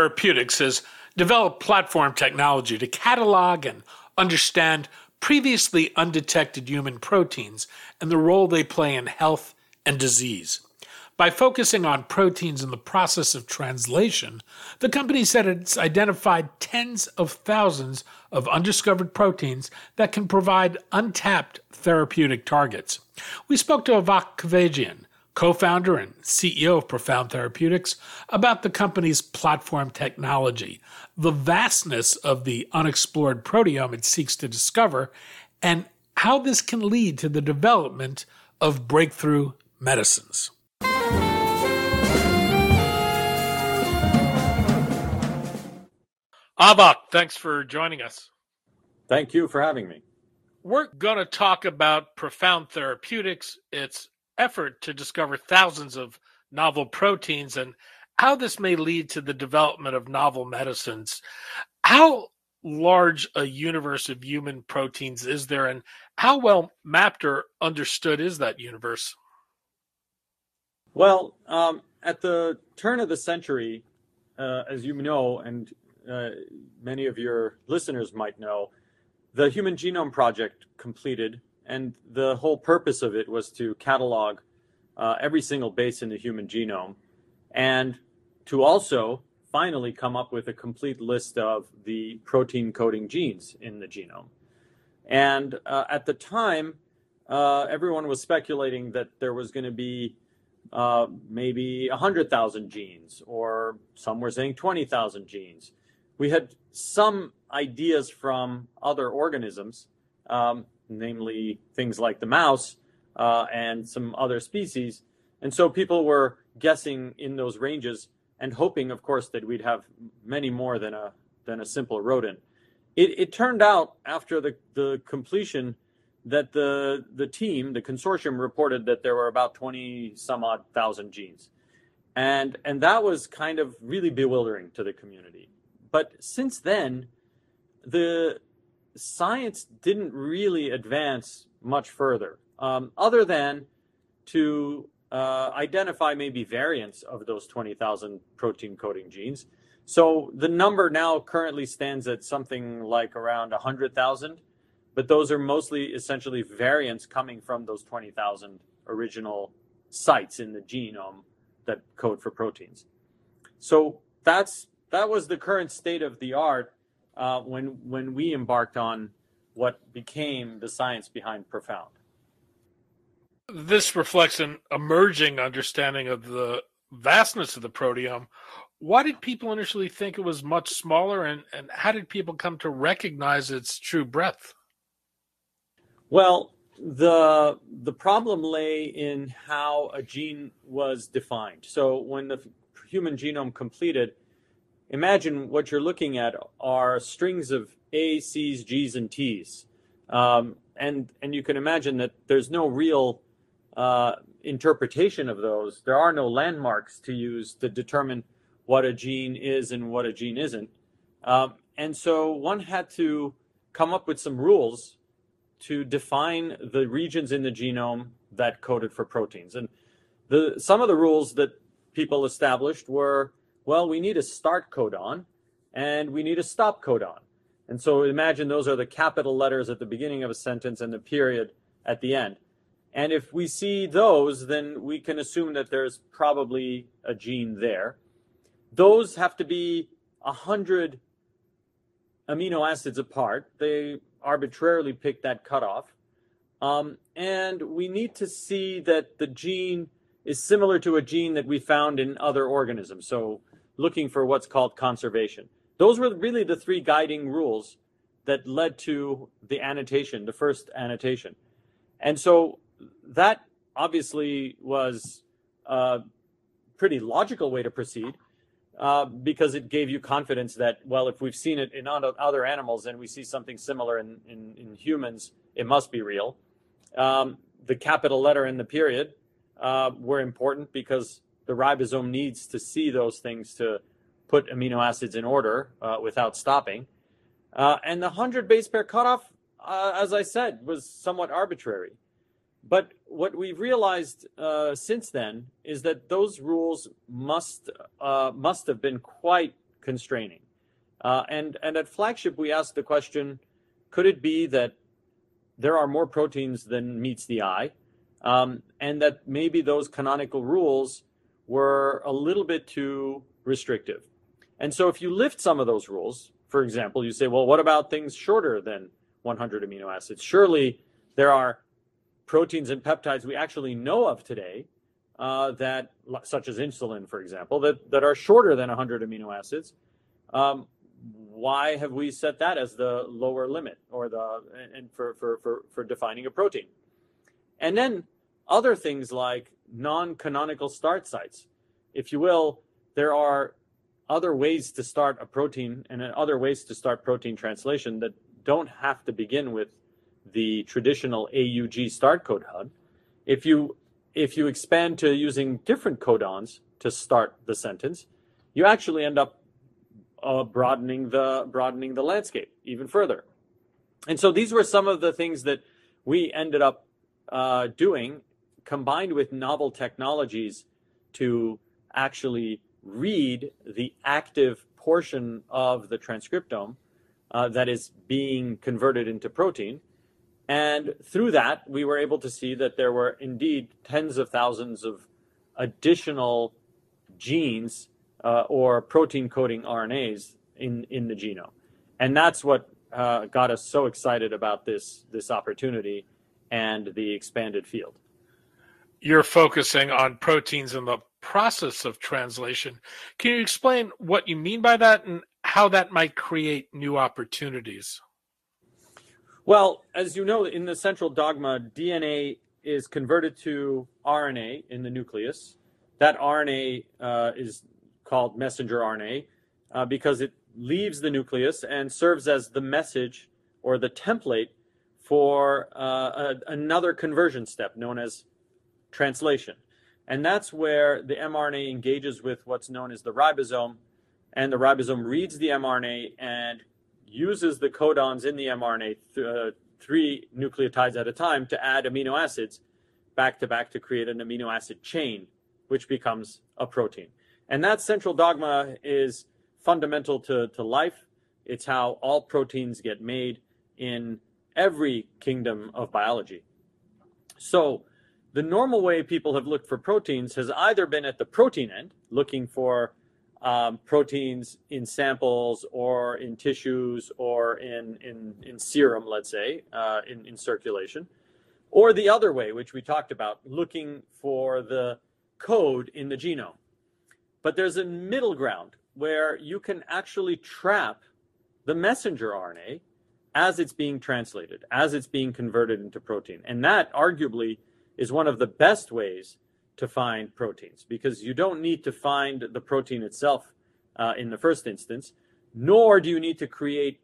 Therapeutics has developed platform technology to catalog and understand previously undetected human proteins and the role they play in health and disease. By focusing on proteins in the process of translation, the company said it's identified tens of thousands of undiscovered proteins that can provide untapped therapeutic targets. We spoke to Avak Kahvejian, co founder and CEO of Profound Therapeutics, about the company's platform technology, the vastness of the unexplored proteome it seeks to discover, and how this can lead to the development of breakthrough medicines. Avak, thanks for joining us. Thank you for having me. We're going to talk about Profound Therapeutics, its effort to discover thousands of novel proteins, and how this may lead to the development of novel medicines. How large a universe of human proteins is there, and how well mapped or understood is that universe? Well, um, at the turn of the century, uh, as you know, and uh, many of your listeners might know, the Human Genome Project completed, and the whole purpose of it was to catalog uh, every single base in the human genome and to also finally come up with a complete list of the protein coding genes in the genome. And uh, at the time, uh, everyone was speculating that there was going to be uh, maybe 100,000 genes, or some were saying 20,000 genes. We had some ideas from other organisms, um, namely things like the mouse uh, and some other species. And so people were guessing in those ranges and hoping, of course, that we'd have many more than a than a simple rodent. It, it turned out after the, the completion that the the team, the consortium, reported that there were about twenty some odd thousand genes, and and that was kind of really bewildering to the community. But since then, the science didn't really advance much further, um, other than to uh, identify maybe variants of those 20,000 protein coding genes. So the number now currently stands at something like around 100,000, but those are mostly essentially variants coming from those 20,000 original sites in the genome that code for proteins. So that's that was the current state of the art uh, when when we embarked on what became the science behind Profound this reflects an emerging understanding of the vastness of the proteome. Why did people initially think it was much smaller, and, and how did people come to recognize its true breadth? Well, the the problem lay in how a gene was defined. So when the human genome completed, imagine what you're looking at are strings of A, C's, G's, and T's, um, and and you can imagine that there's no real uh, interpretation of those. There are no landmarks to use to determine what a gene is and what a gene isn't. Um, and so one had to come up with some rules to define the regions in the genome that coded for proteins. And the some of the rules that people established were, well, we need a start codon and we need a stop codon. And so imagine those are the capital letters at the beginning of a sentence and the period at the end. And if we see those, then we can assume that there's probably a gene there. Those have to be 100 amino acids apart. They arbitrarily pick that cutoff. Um, and we need to see that the gene is similar to a gene that we found in other organisms. So looking for what's called conservation. Those were really the three guiding rules that led to the annotation, the first annotation. And so that obviously was a pretty logical way to proceed uh, because it gave you confidence that, well, if we've seen it in other animals and we see something similar in, in, in humans, it must be real. Um, the capital letter and the period uh, were important because the ribosome needs to see those things to put amino acids in order uh, without stopping. Uh, and the 100 base pair cutoff, uh, as I said, was somewhat arbitrary. But what we've realized uh, since then is that those rules must uh, must have been quite constraining. Uh, and and at flagship we asked the question: Could it be that there are more proteins than meets the eye, um, and that maybe those canonical rules were a little bit too restrictive? And so, if you lift some of those rules, for example, you say, well, what about things shorter than 100 amino acids? Surely there are proteins and peptides we actually know of today uh, that, such as insulin, for example, that, that are shorter than 100 amino acids. Um, why have we set that as the lower limit or the and for, for, for, for defining a protein? And then other things like non-canonical start sites. If you will, there are other ways to start a protein and other ways to start protein translation that don't have to begin with the traditional AUG start codon. If you if you expand to using different codons to start the sentence, you actually end up uh, broadening the broadening the landscape even further. And so these were some of the things that we ended up uh, doing, combined with novel technologies to actually read the active portion of the transcriptome uh, that is being converted into protein and through that, we were able to see that there were indeed tens of thousands of additional genes uh, or protein coding RNAs in, in the genome. And that's what uh, got us so excited about this, this opportunity and the expanded field. You're focusing on proteins in the process of translation. Can you explain what you mean by that and how that might create new opportunities? Well, as you know, in the central dogma, DNA is converted to RNA in the nucleus. That RNA uh, is called messenger RNA uh, because it leaves the nucleus and serves as the message or the template for uh, a, another conversion step known as translation. And that's where the mRNA engages with what's known as the ribosome, and the ribosome reads the mRNA and uses the codons in the mRNA, th- uh, three nucleotides at a time, to add amino acids back to back to create an amino acid chain, which becomes a protein. And that central dogma is fundamental to, to life. It's how all proteins get made in every kingdom of biology. So, the normal way people have looked for proteins has either been at the protein end, looking for um, proteins in samples or in tissues or in, in, in serum, let's say, uh, in, in circulation. Or the other way, which we talked about, looking for the code in the genome. But there's a middle ground where you can actually trap the messenger RNA as it's being translated, as it's being converted into protein. And that arguably is one of the best ways to find proteins because you don't need to find the protein itself uh, in the first instance, nor do you need to create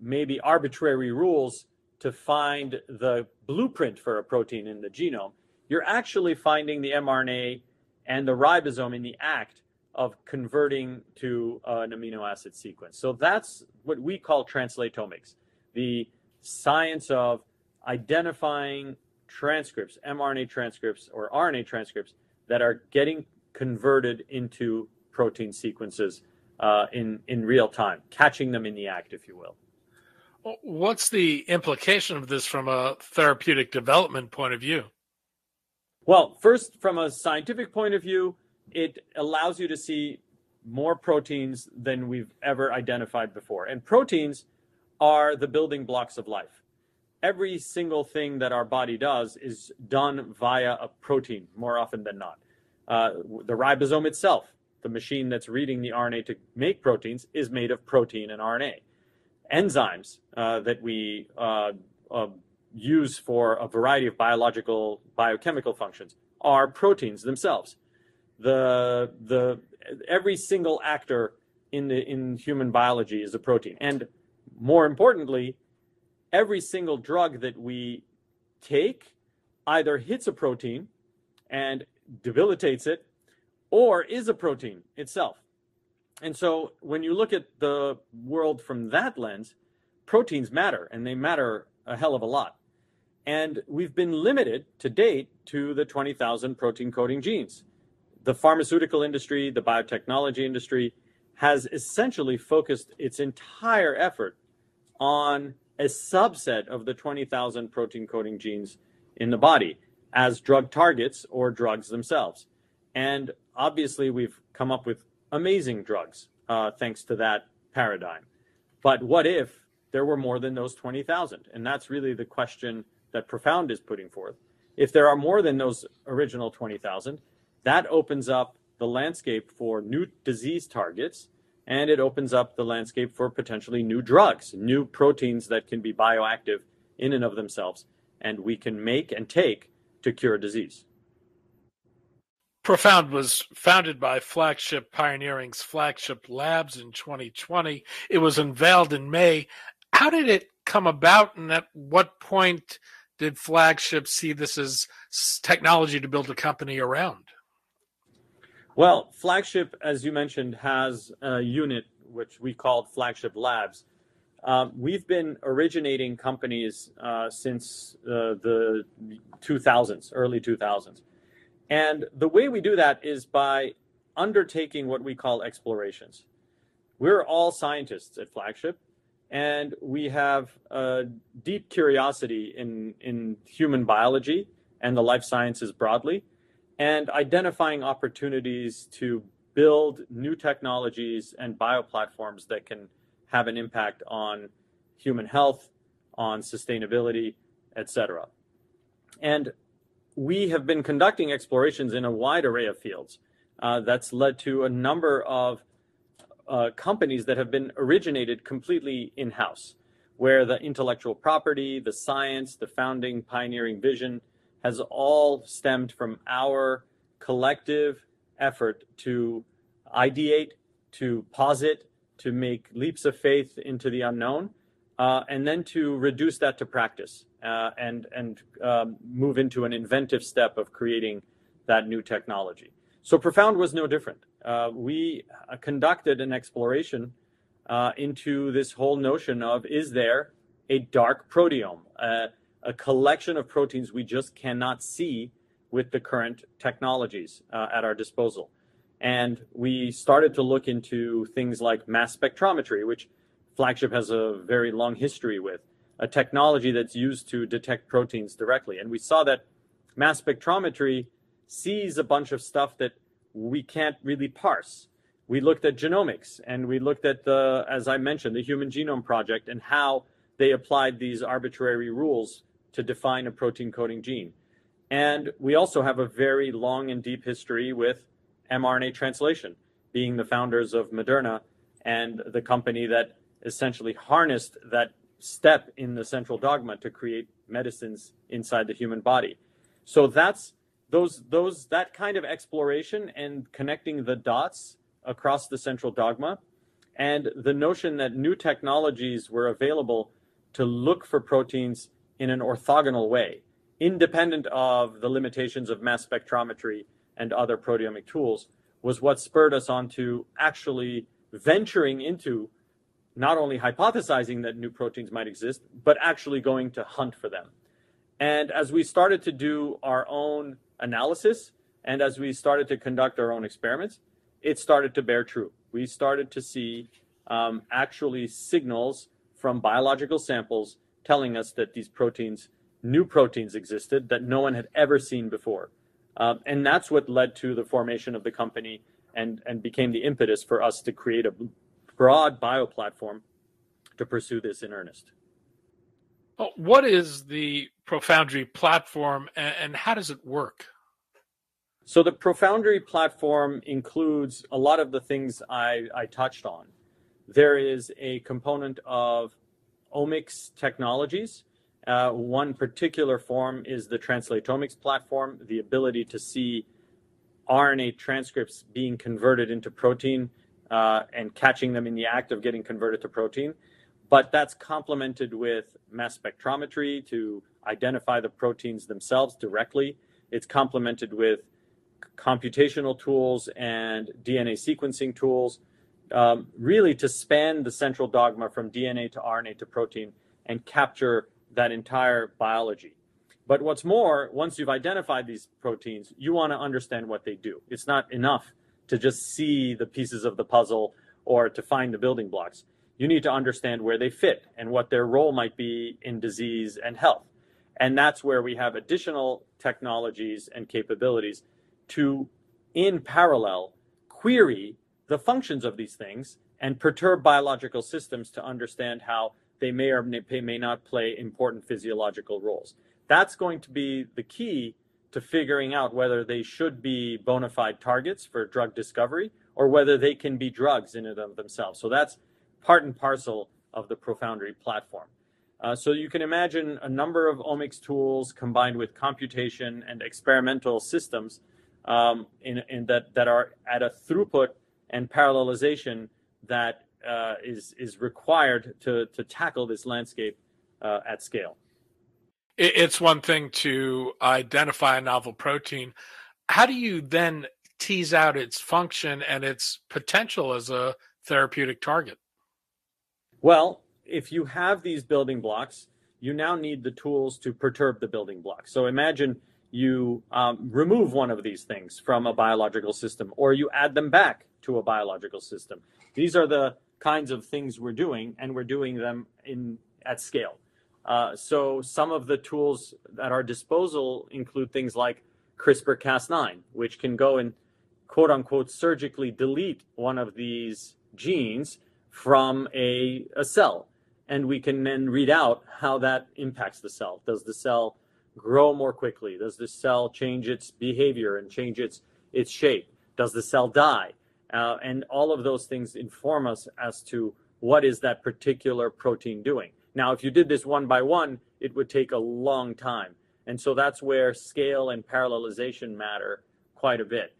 maybe arbitrary rules to find the blueprint for a protein in the genome. You're actually finding the mRNA and the ribosome in the act of converting to uh, an amino acid sequence. So that's what we call translatomics, the science of identifying transcripts, mRNA transcripts or RNA transcripts that are getting converted into protein sequences uh, in in real time, catching them in the act, if you will. What's the implication of this from a therapeutic development point of view? Well, first, from a scientific point of view, it allows you to see more proteins than we've ever identified before. And proteins are the building blocks of life every single thing that our body does is done via a protein more often than not. Uh, the ribosome itself, the machine that's reading the RNA to make proteins, is made of protein and RNA. Enzymes uh, that we uh, uh use for a variety of biological, biochemical functions are proteins themselves. the the every single actor in the in human biology is a protein, and more importantly, every single drug that we take either hits a protein and debilitates it, or is a protein itself. And so when you look at the world from that lens, proteins matter, and they matter a hell of a lot. And we've been limited to date to the 20,000 protein coding genes. The pharmaceutical industry, the biotechnology industry has essentially focused its entire effort on a subset of the 20,000 protein coding genes in the body as drug targets or drugs themselves. And obviously, we've come up with amazing drugs uh, thanks to that paradigm. But what if there were more than those 20,000? And that's really the question that Profound is putting forth. If there are more than those original 20,000, that opens up the landscape for new disease targets and it opens up the landscape for potentially new drugs, new proteins that can be bioactive in and of themselves, and we can make and take to cure disease. Profound was founded by Flagship Pioneering's Flagship Labs in 2020. It was unveiled in May. How did it come about, and at what point did Flagship see this as technology to build a company around? Well, Flagship, as you mentioned, has a unit which we called Flagship Labs. Um, we've been originating companies uh, since uh, the 2000s, early 2000s. And the way we do that is by undertaking what we call explorations. We're all scientists at Flagship, and we have a deep curiosity in, in human biology and the life sciences broadly, and identifying opportunities to build new technologies and bioplatforms that can have an impact on human health, on sustainability, etc. And we have been conducting explorations in a wide array of fields. Uh, that's led to a number of uh, companies that have been originated completely in house, where the intellectual property, the science, the founding pioneering vision has all stemmed from our collective effort to ideate, to posit, to make leaps of faith into the unknown, uh, and then to reduce that to practice uh, and and um, move into an inventive step of creating that new technology. So Profound was no different. Uh, we uh, conducted an exploration uh, into this whole notion of is there a dark proteome, uh, a collection of proteins we just cannot see with the current technologies uh, at our disposal. And we started to look into things like mass spectrometry, which Flagship has a very long history with, a technology that's used to detect proteins directly. And we saw that mass spectrometry sees a bunch of stuff that we can't really parse. We looked at genomics and we looked at the, as I mentioned, the Human Genome Project and how they applied these arbitrary rules to define a protein coding gene. And we also have a very long and deep history with mRNA translation, being the founders of Moderna and the company that essentially harnessed that step in the central dogma to create medicines inside the human body. So that's those those that kind of exploration and connecting the dots across the central dogma and the notion that new technologies were available to look for proteins in an orthogonal way, independent of the limitations of mass spectrometry and other proteomic tools, was what spurred us on to actually venturing into not only hypothesizing that new proteins might exist, but actually going to hunt for them. And as we started to do our own analysis and as we started to conduct our own experiments, it started to bear true. We started to see um, actually signals from biological samples telling us that these proteins, new proteins existed that no one had ever seen before. Um, and that's what led to the formation of the company and, and became the impetus for us to create a broad bio platform to pursue this in earnest. What is the Profoundry platform and, and how does it work? So the Profoundry platform includes a lot of the things I, I touched on. There is a component of omics technologies. Uh, one particular form is the translatomics platform, the ability to see RNA transcripts being converted into protein uh, and catching them in the act of getting converted to protein. But that's complemented with mass spectrometry to identify the proteins themselves directly. It's complemented with computational tools and DNA sequencing tools, um, really to span the central dogma from DNA to RNA to protein and capture that entire biology. But what's more, once you've identified these proteins, you want to understand what they do. It's not enough to just see the pieces of the puzzle or to find the building blocks. You need to understand where they fit and what their role might be in disease and health. And that's where we have additional technologies and capabilities to, in parallel, query the functions of these things and perturb biological systems to understand how they may or may not play important physiological roles. That's going to be the key to figuring out whether they should be bona fide targets for drug discovery or whether they can be drugs in and of themselves. So that's part and parcel of the Profoundry platform. Uh, so you can imagine a number of omics tools combined with computation and experimental systems um, in, in that, that are at a throughput and parallelization that uh, is is required to to tackle this landscape uh, at scale. It's one thing to identify a novel protein. How do you then tease out its function and its potential as a therapeutic target? Well, if you have these building blocks, you now need the tools to perturb the building blocks. So imagine you um, remove one of these things from a biological system or you add them back to a biological system. These are the kinds of things we're doing, and we're doing them in at scale. Uh, so some of the tools at our disposal include things like CRISPR-Cas9, which can go and quote unquote surgically delete one of these genes from a, a cell. And we can then read out how that impacts the cell. Does the cell grow more quickly? Does the cell change its behavior and change its, its shape? Does the cell die? Uh, and all of those things inform us as to what is that particular protein doing. Now, if you did this one by one, it would take a long time. And so that's where scale and parallelization matter quite a bit.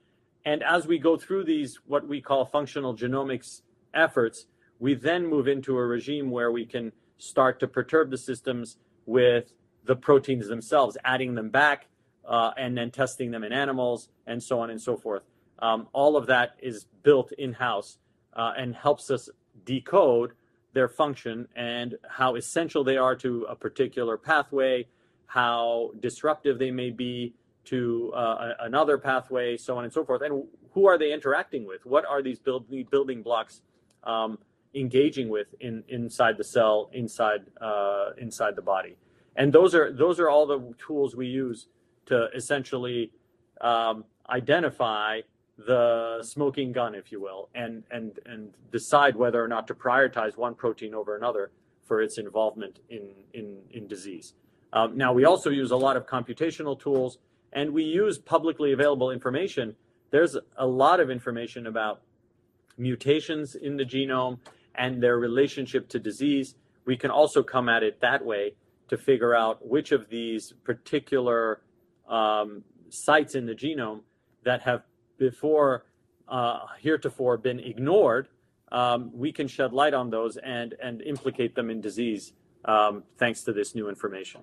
And as we go through these, what we call functional genomics efforts, we then move into a regime where we can start to perturb the systems with the proteins themselves, adding them back uh, and then testing them in animals and so on and so forth. Um, all of that is built in house uh, and helps us decode their function and how essential they are to a particular pathway, how disruptive they may be to uh, another pathway, so on and so forth. And who are they interacting with? What are these build, building blocks um, engaging with in, inside the cell, inside uh, inside the body? And those are those are all the tools we use to essentially um, identify the smoking gun, if you will, and and and decide whether or not to prioritize one protein over another for its involvement in in in disease. Um, now we also use a lot of computational tools, and we use publicly available information. There's a lot of information about mutations in the genome and their relationship to disease. We can also come at it that way to figure out which of these particular um, sites in the genome that have before uh, heretofore been ignored, um, we can shed light on those and, and implicate them in disease um, thanks to this new information.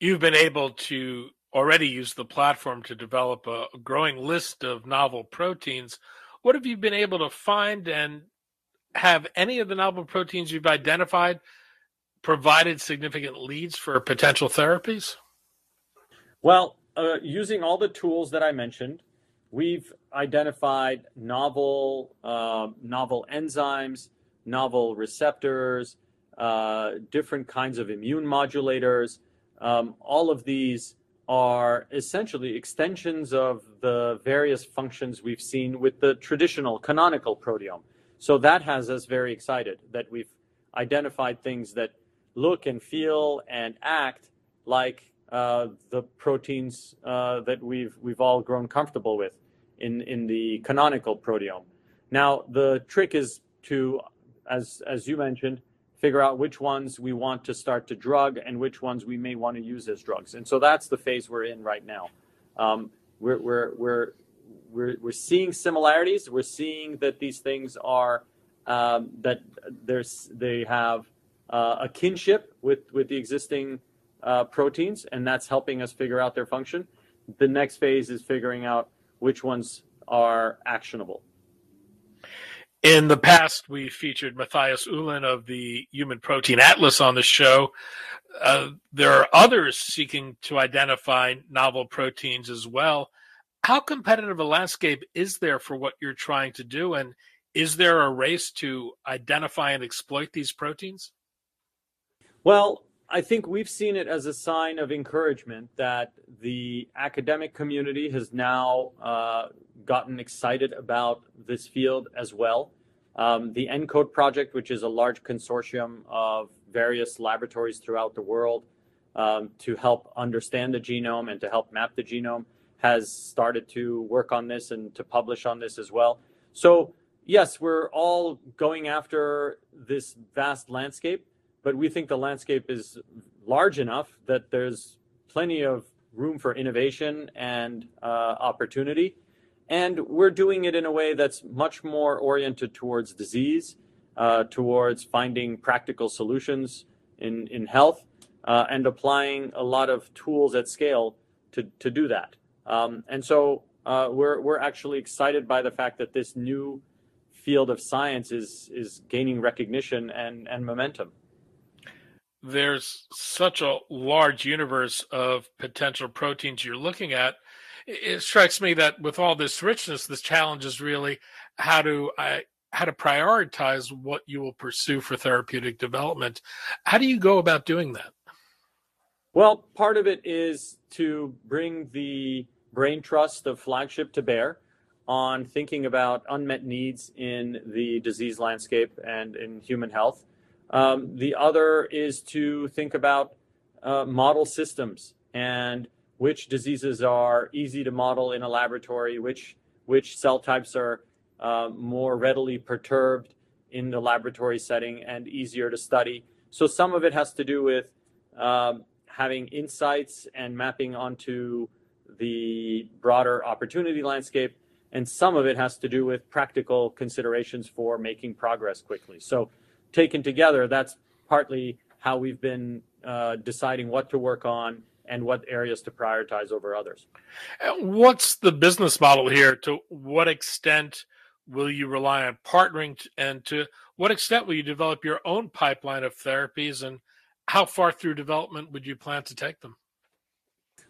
You've been able to already use the platform to develop a growing list of novel proteins. What have you been able to find and have any of the novel proteins you've identified provided significant leads for potential therapies? Well, uh, using all the tools that I mentioned, we've identified novel uh, novel enzymes, novel receptors, uh, different kinds of immune modulators. Um, all of these are essentially extensions of the various functions we've seen with the traditional canonical proteome. So that has us very excited that we've identified things that look and feel and act like uh, the proteins uh, that we've we've all grown comfortable with in, in the canonical proteome. Now, the trick is to, as, as you mentioned, figure out which ones we want to start to drug and which ones we may want to use as drugs. And so that's the phase we're in right now. Um, we're, we're, we're we're we're seeing similarities. We're seeing that these things are um, that there's they have uh, a kinship with with the existing uh, proteins, and that's helping us figure out their function. The next phase is figuring out which ones are actionable. In the past, we featured Matthias Uhlen of the Human Protein Atlas on the show. Uh, there are others seeking to identify novel proteins as well. How competitive a landscape is there for what you're trying to do? And is there a race to identify and exploit these proteins? Well, I think we've seen it as a sign of encouragement that the academic community has now uh, gotten excited about this field as well. Um, the ENCODE project, which is a large consortium of various laboratories throughout the world um, to help understand the genome and to help map the genome, has started to work on this and to publish on this as well. So, yes, we're all going after this vast landscape, but we think the landscape is large enough that there's plenty of room for innovation and uh, opportunity. And we're doing it in a way that's much more oriented towards disease, uh, towards finding practical solutions in, in health, uh, and applying a lot of tools at scale to, to do that. Um, and so uh, we're, we're actually excited by the fact that this new field of science is, is gaining recognition and, and momentum. There's such a large universe of potential proteins you're looking at. It strikes me that with all this richness, this challenge is really how to uh, how to prioritize what you will pursue for therapeutic development. How do you go about doing that? Well, part of it is to bring the brain trust of flagship to bear on thinking about unmet needs in the disease landscape and in human health. Um, the other is to think about uh, model systems and which diseases are easy to model in a laboratory, which which cell types are uh, more readily perturbed in the laboratory setting and easier to study. So some of it has to do with um, having insights and mapping onto the broader opportunity landscape. And some of it has to do with practical considerations for making progress quickly. So, taken together, that's partly how we've been uh, deciding what to work on and what areas to prioritize over others. What's the business model here? To what extent will you rely on partnering, and to what extent will you develop your own pipeline of therapies, and how far through development would you plan to take them?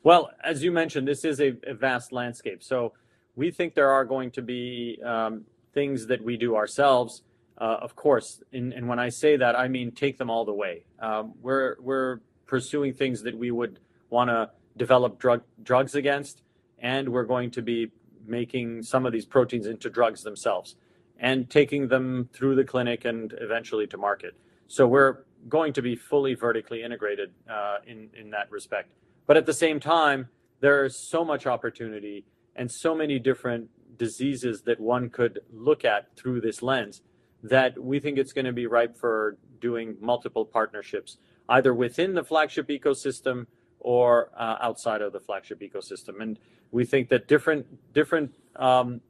Well, as you mentioned, this is a, a vast landscape. So we think there are going to be um, things that we do ourselves. Uh, of course, and, and, when I say that, I mean take them all the way. Um, we're we're pursuing things that we would want to develop drug drugs against, and we're going to be making some of these proteins into drugs themselves and taking them through the clinic and eventually to market. So we're going to be fully vertically integrated uh, in in that respect. But at the same time, there is so much opportunity and so many different diseases that one could look at through this lens that we think it's going to be ripe for doing multiple partnerships, either within the flagship ecosystem or uh, outside of the flagship ecosystem. And we think that different different um,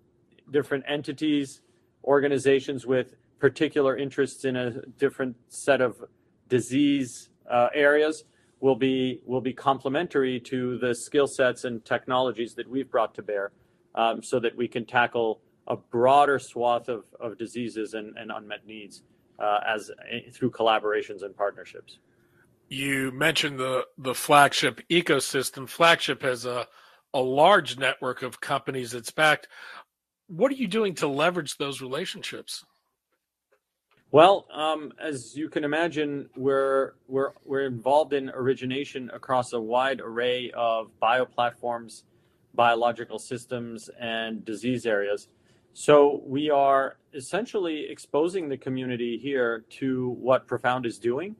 different entities, organizations with particular interests in a different set of disease uh, areas will be will be complementary to the skill sets and technologies that we've brought to bear, um, so that we can tackle a broader swath of, of diseases and, and unmet needs uh, as uh, through collaborations and partnerships. You mentioned the the flagship ecosystem. Flagship has a a large network of companies it's backed. What are you doing to leverage those relationships? Well, um, as you can imagine, we're we're we're involved in origination across a wide array of bioplatforms, biological systems, and disease areas. So we are essentially exposing the community here to what Profound is doing,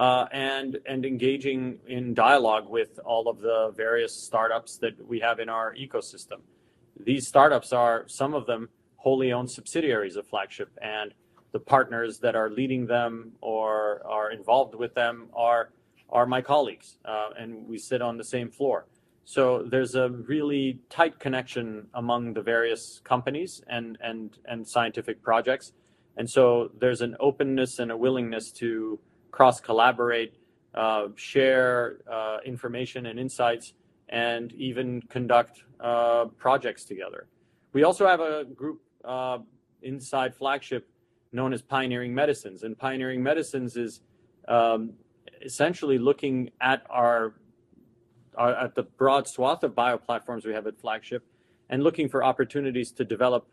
uh, and and engaging in dialogue with all of the various startups that we have in our ecosystem. These startups are some of them wholly owned subsidiaries of Flagship and the partners that are leading them or are involved with them are are my colleagues, uh, and we sit on the same floor. So there's a really tight connection among the various companies and, and, and scientific projects. And so there's an openness and a willingness to cross collaborate, uh, share uh, information and insights, and even conduct uh, projects together. We also have a group uh, inside Flagship known as Pioneering Medicines. And Pioneering Medicines is um, essentially looking at our at the broad swath of bioplatforms we have at Flagship and looking for opportunities to develop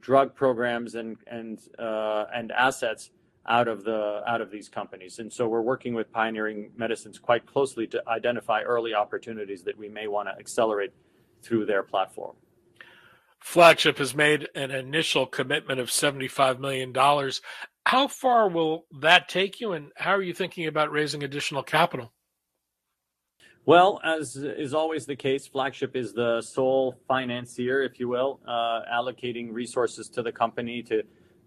drug programs and and uh, and assets out of the out of these companies. And so we're working with Pioneering Medicines quite closely to identify early opportunities that we may want to accelerate through their platform. Flagship has made an initial commitment of $75 million. How far will that take you, and how are you thinking about raising additional capital? Well, as is always the case, Flagship is the sole financier, if you will, uh, allocating resources to the company to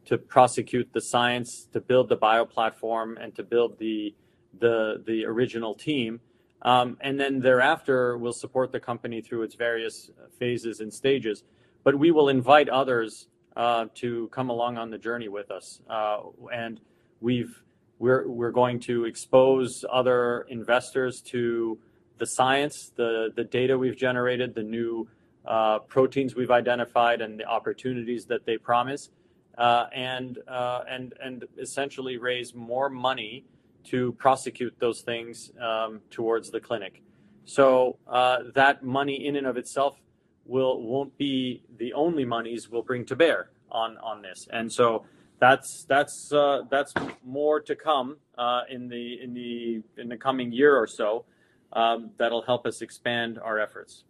to prosecute the science, to build the bio platform, and to build the the the original team. Um, and then thereafter, we'll support the company through its various phases and stages. But we will invite others uh, to come along on the journey with us, uh, and we've we're we're going to expose other investors to the science, the, the data we've generated, the new uh, proteins we've identified, and the opportunities that they promise, uh, and, uh, and, and essentially raise more money to prosecute those things um, towards the clinic. So uh, that money in and of itself will won't be the only monies we'll bring to bear on on this, and so that's that's uh, that's more to come uh, in the in the in the coming year or so um, that'll help us expand our efforts.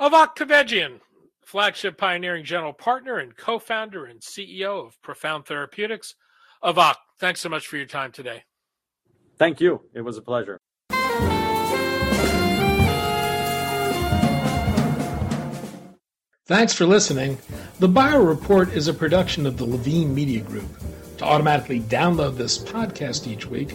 Avak Kahvejian, flagship pioneering general partner and co founder and CEO of Profound Therapeutics. Avak, thanks so much for your time today. Thank you. It was a pleasure. Thanks for listening. The Bio Report is a production of the Levine Media Group. To automatically download this podcast each week,